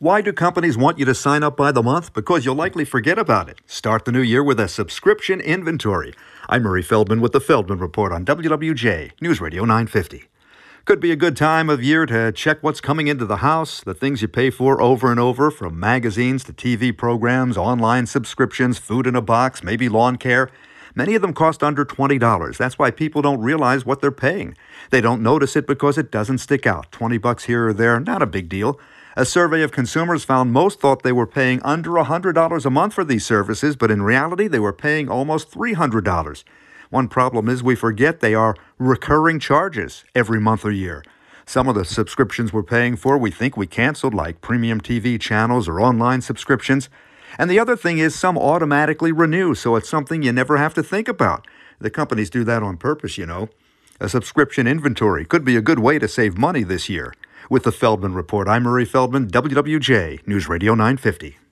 Why do companies want you to sign up by the month? Because you'll likely forget about it. Start the new year with a subscription inventory. I'm Murray Feldman with the Feldman Report on WWJ News Radio 950. Could be a good time of year to check what's coming into the house, the things you pay for over and over, from magazines to TV programs, online subscriptions, food in a box, maybe lawn care. Many of them cost under $20. That's why people don't realize what they're paying. They don't notice it because it doesn't stick out. 20 bucks here or there, not a big deal. A survey of consumers found most thought they were paying under $100 a month for these services, but in reality, they were paying almost $300. One problem is we forget they are recurring charges every month or year. Some of the subscriptions we're paying for we think we canceled, like premium TV channels or online subscriptions. And the other thing is some automatically renew, so it's something you never have to think about. The companies do that on purpose, you know. A subscription inventory could be a good way to save money this year. With the Feldman Report, I'm Murray Feldman, WWJ News Radio 950.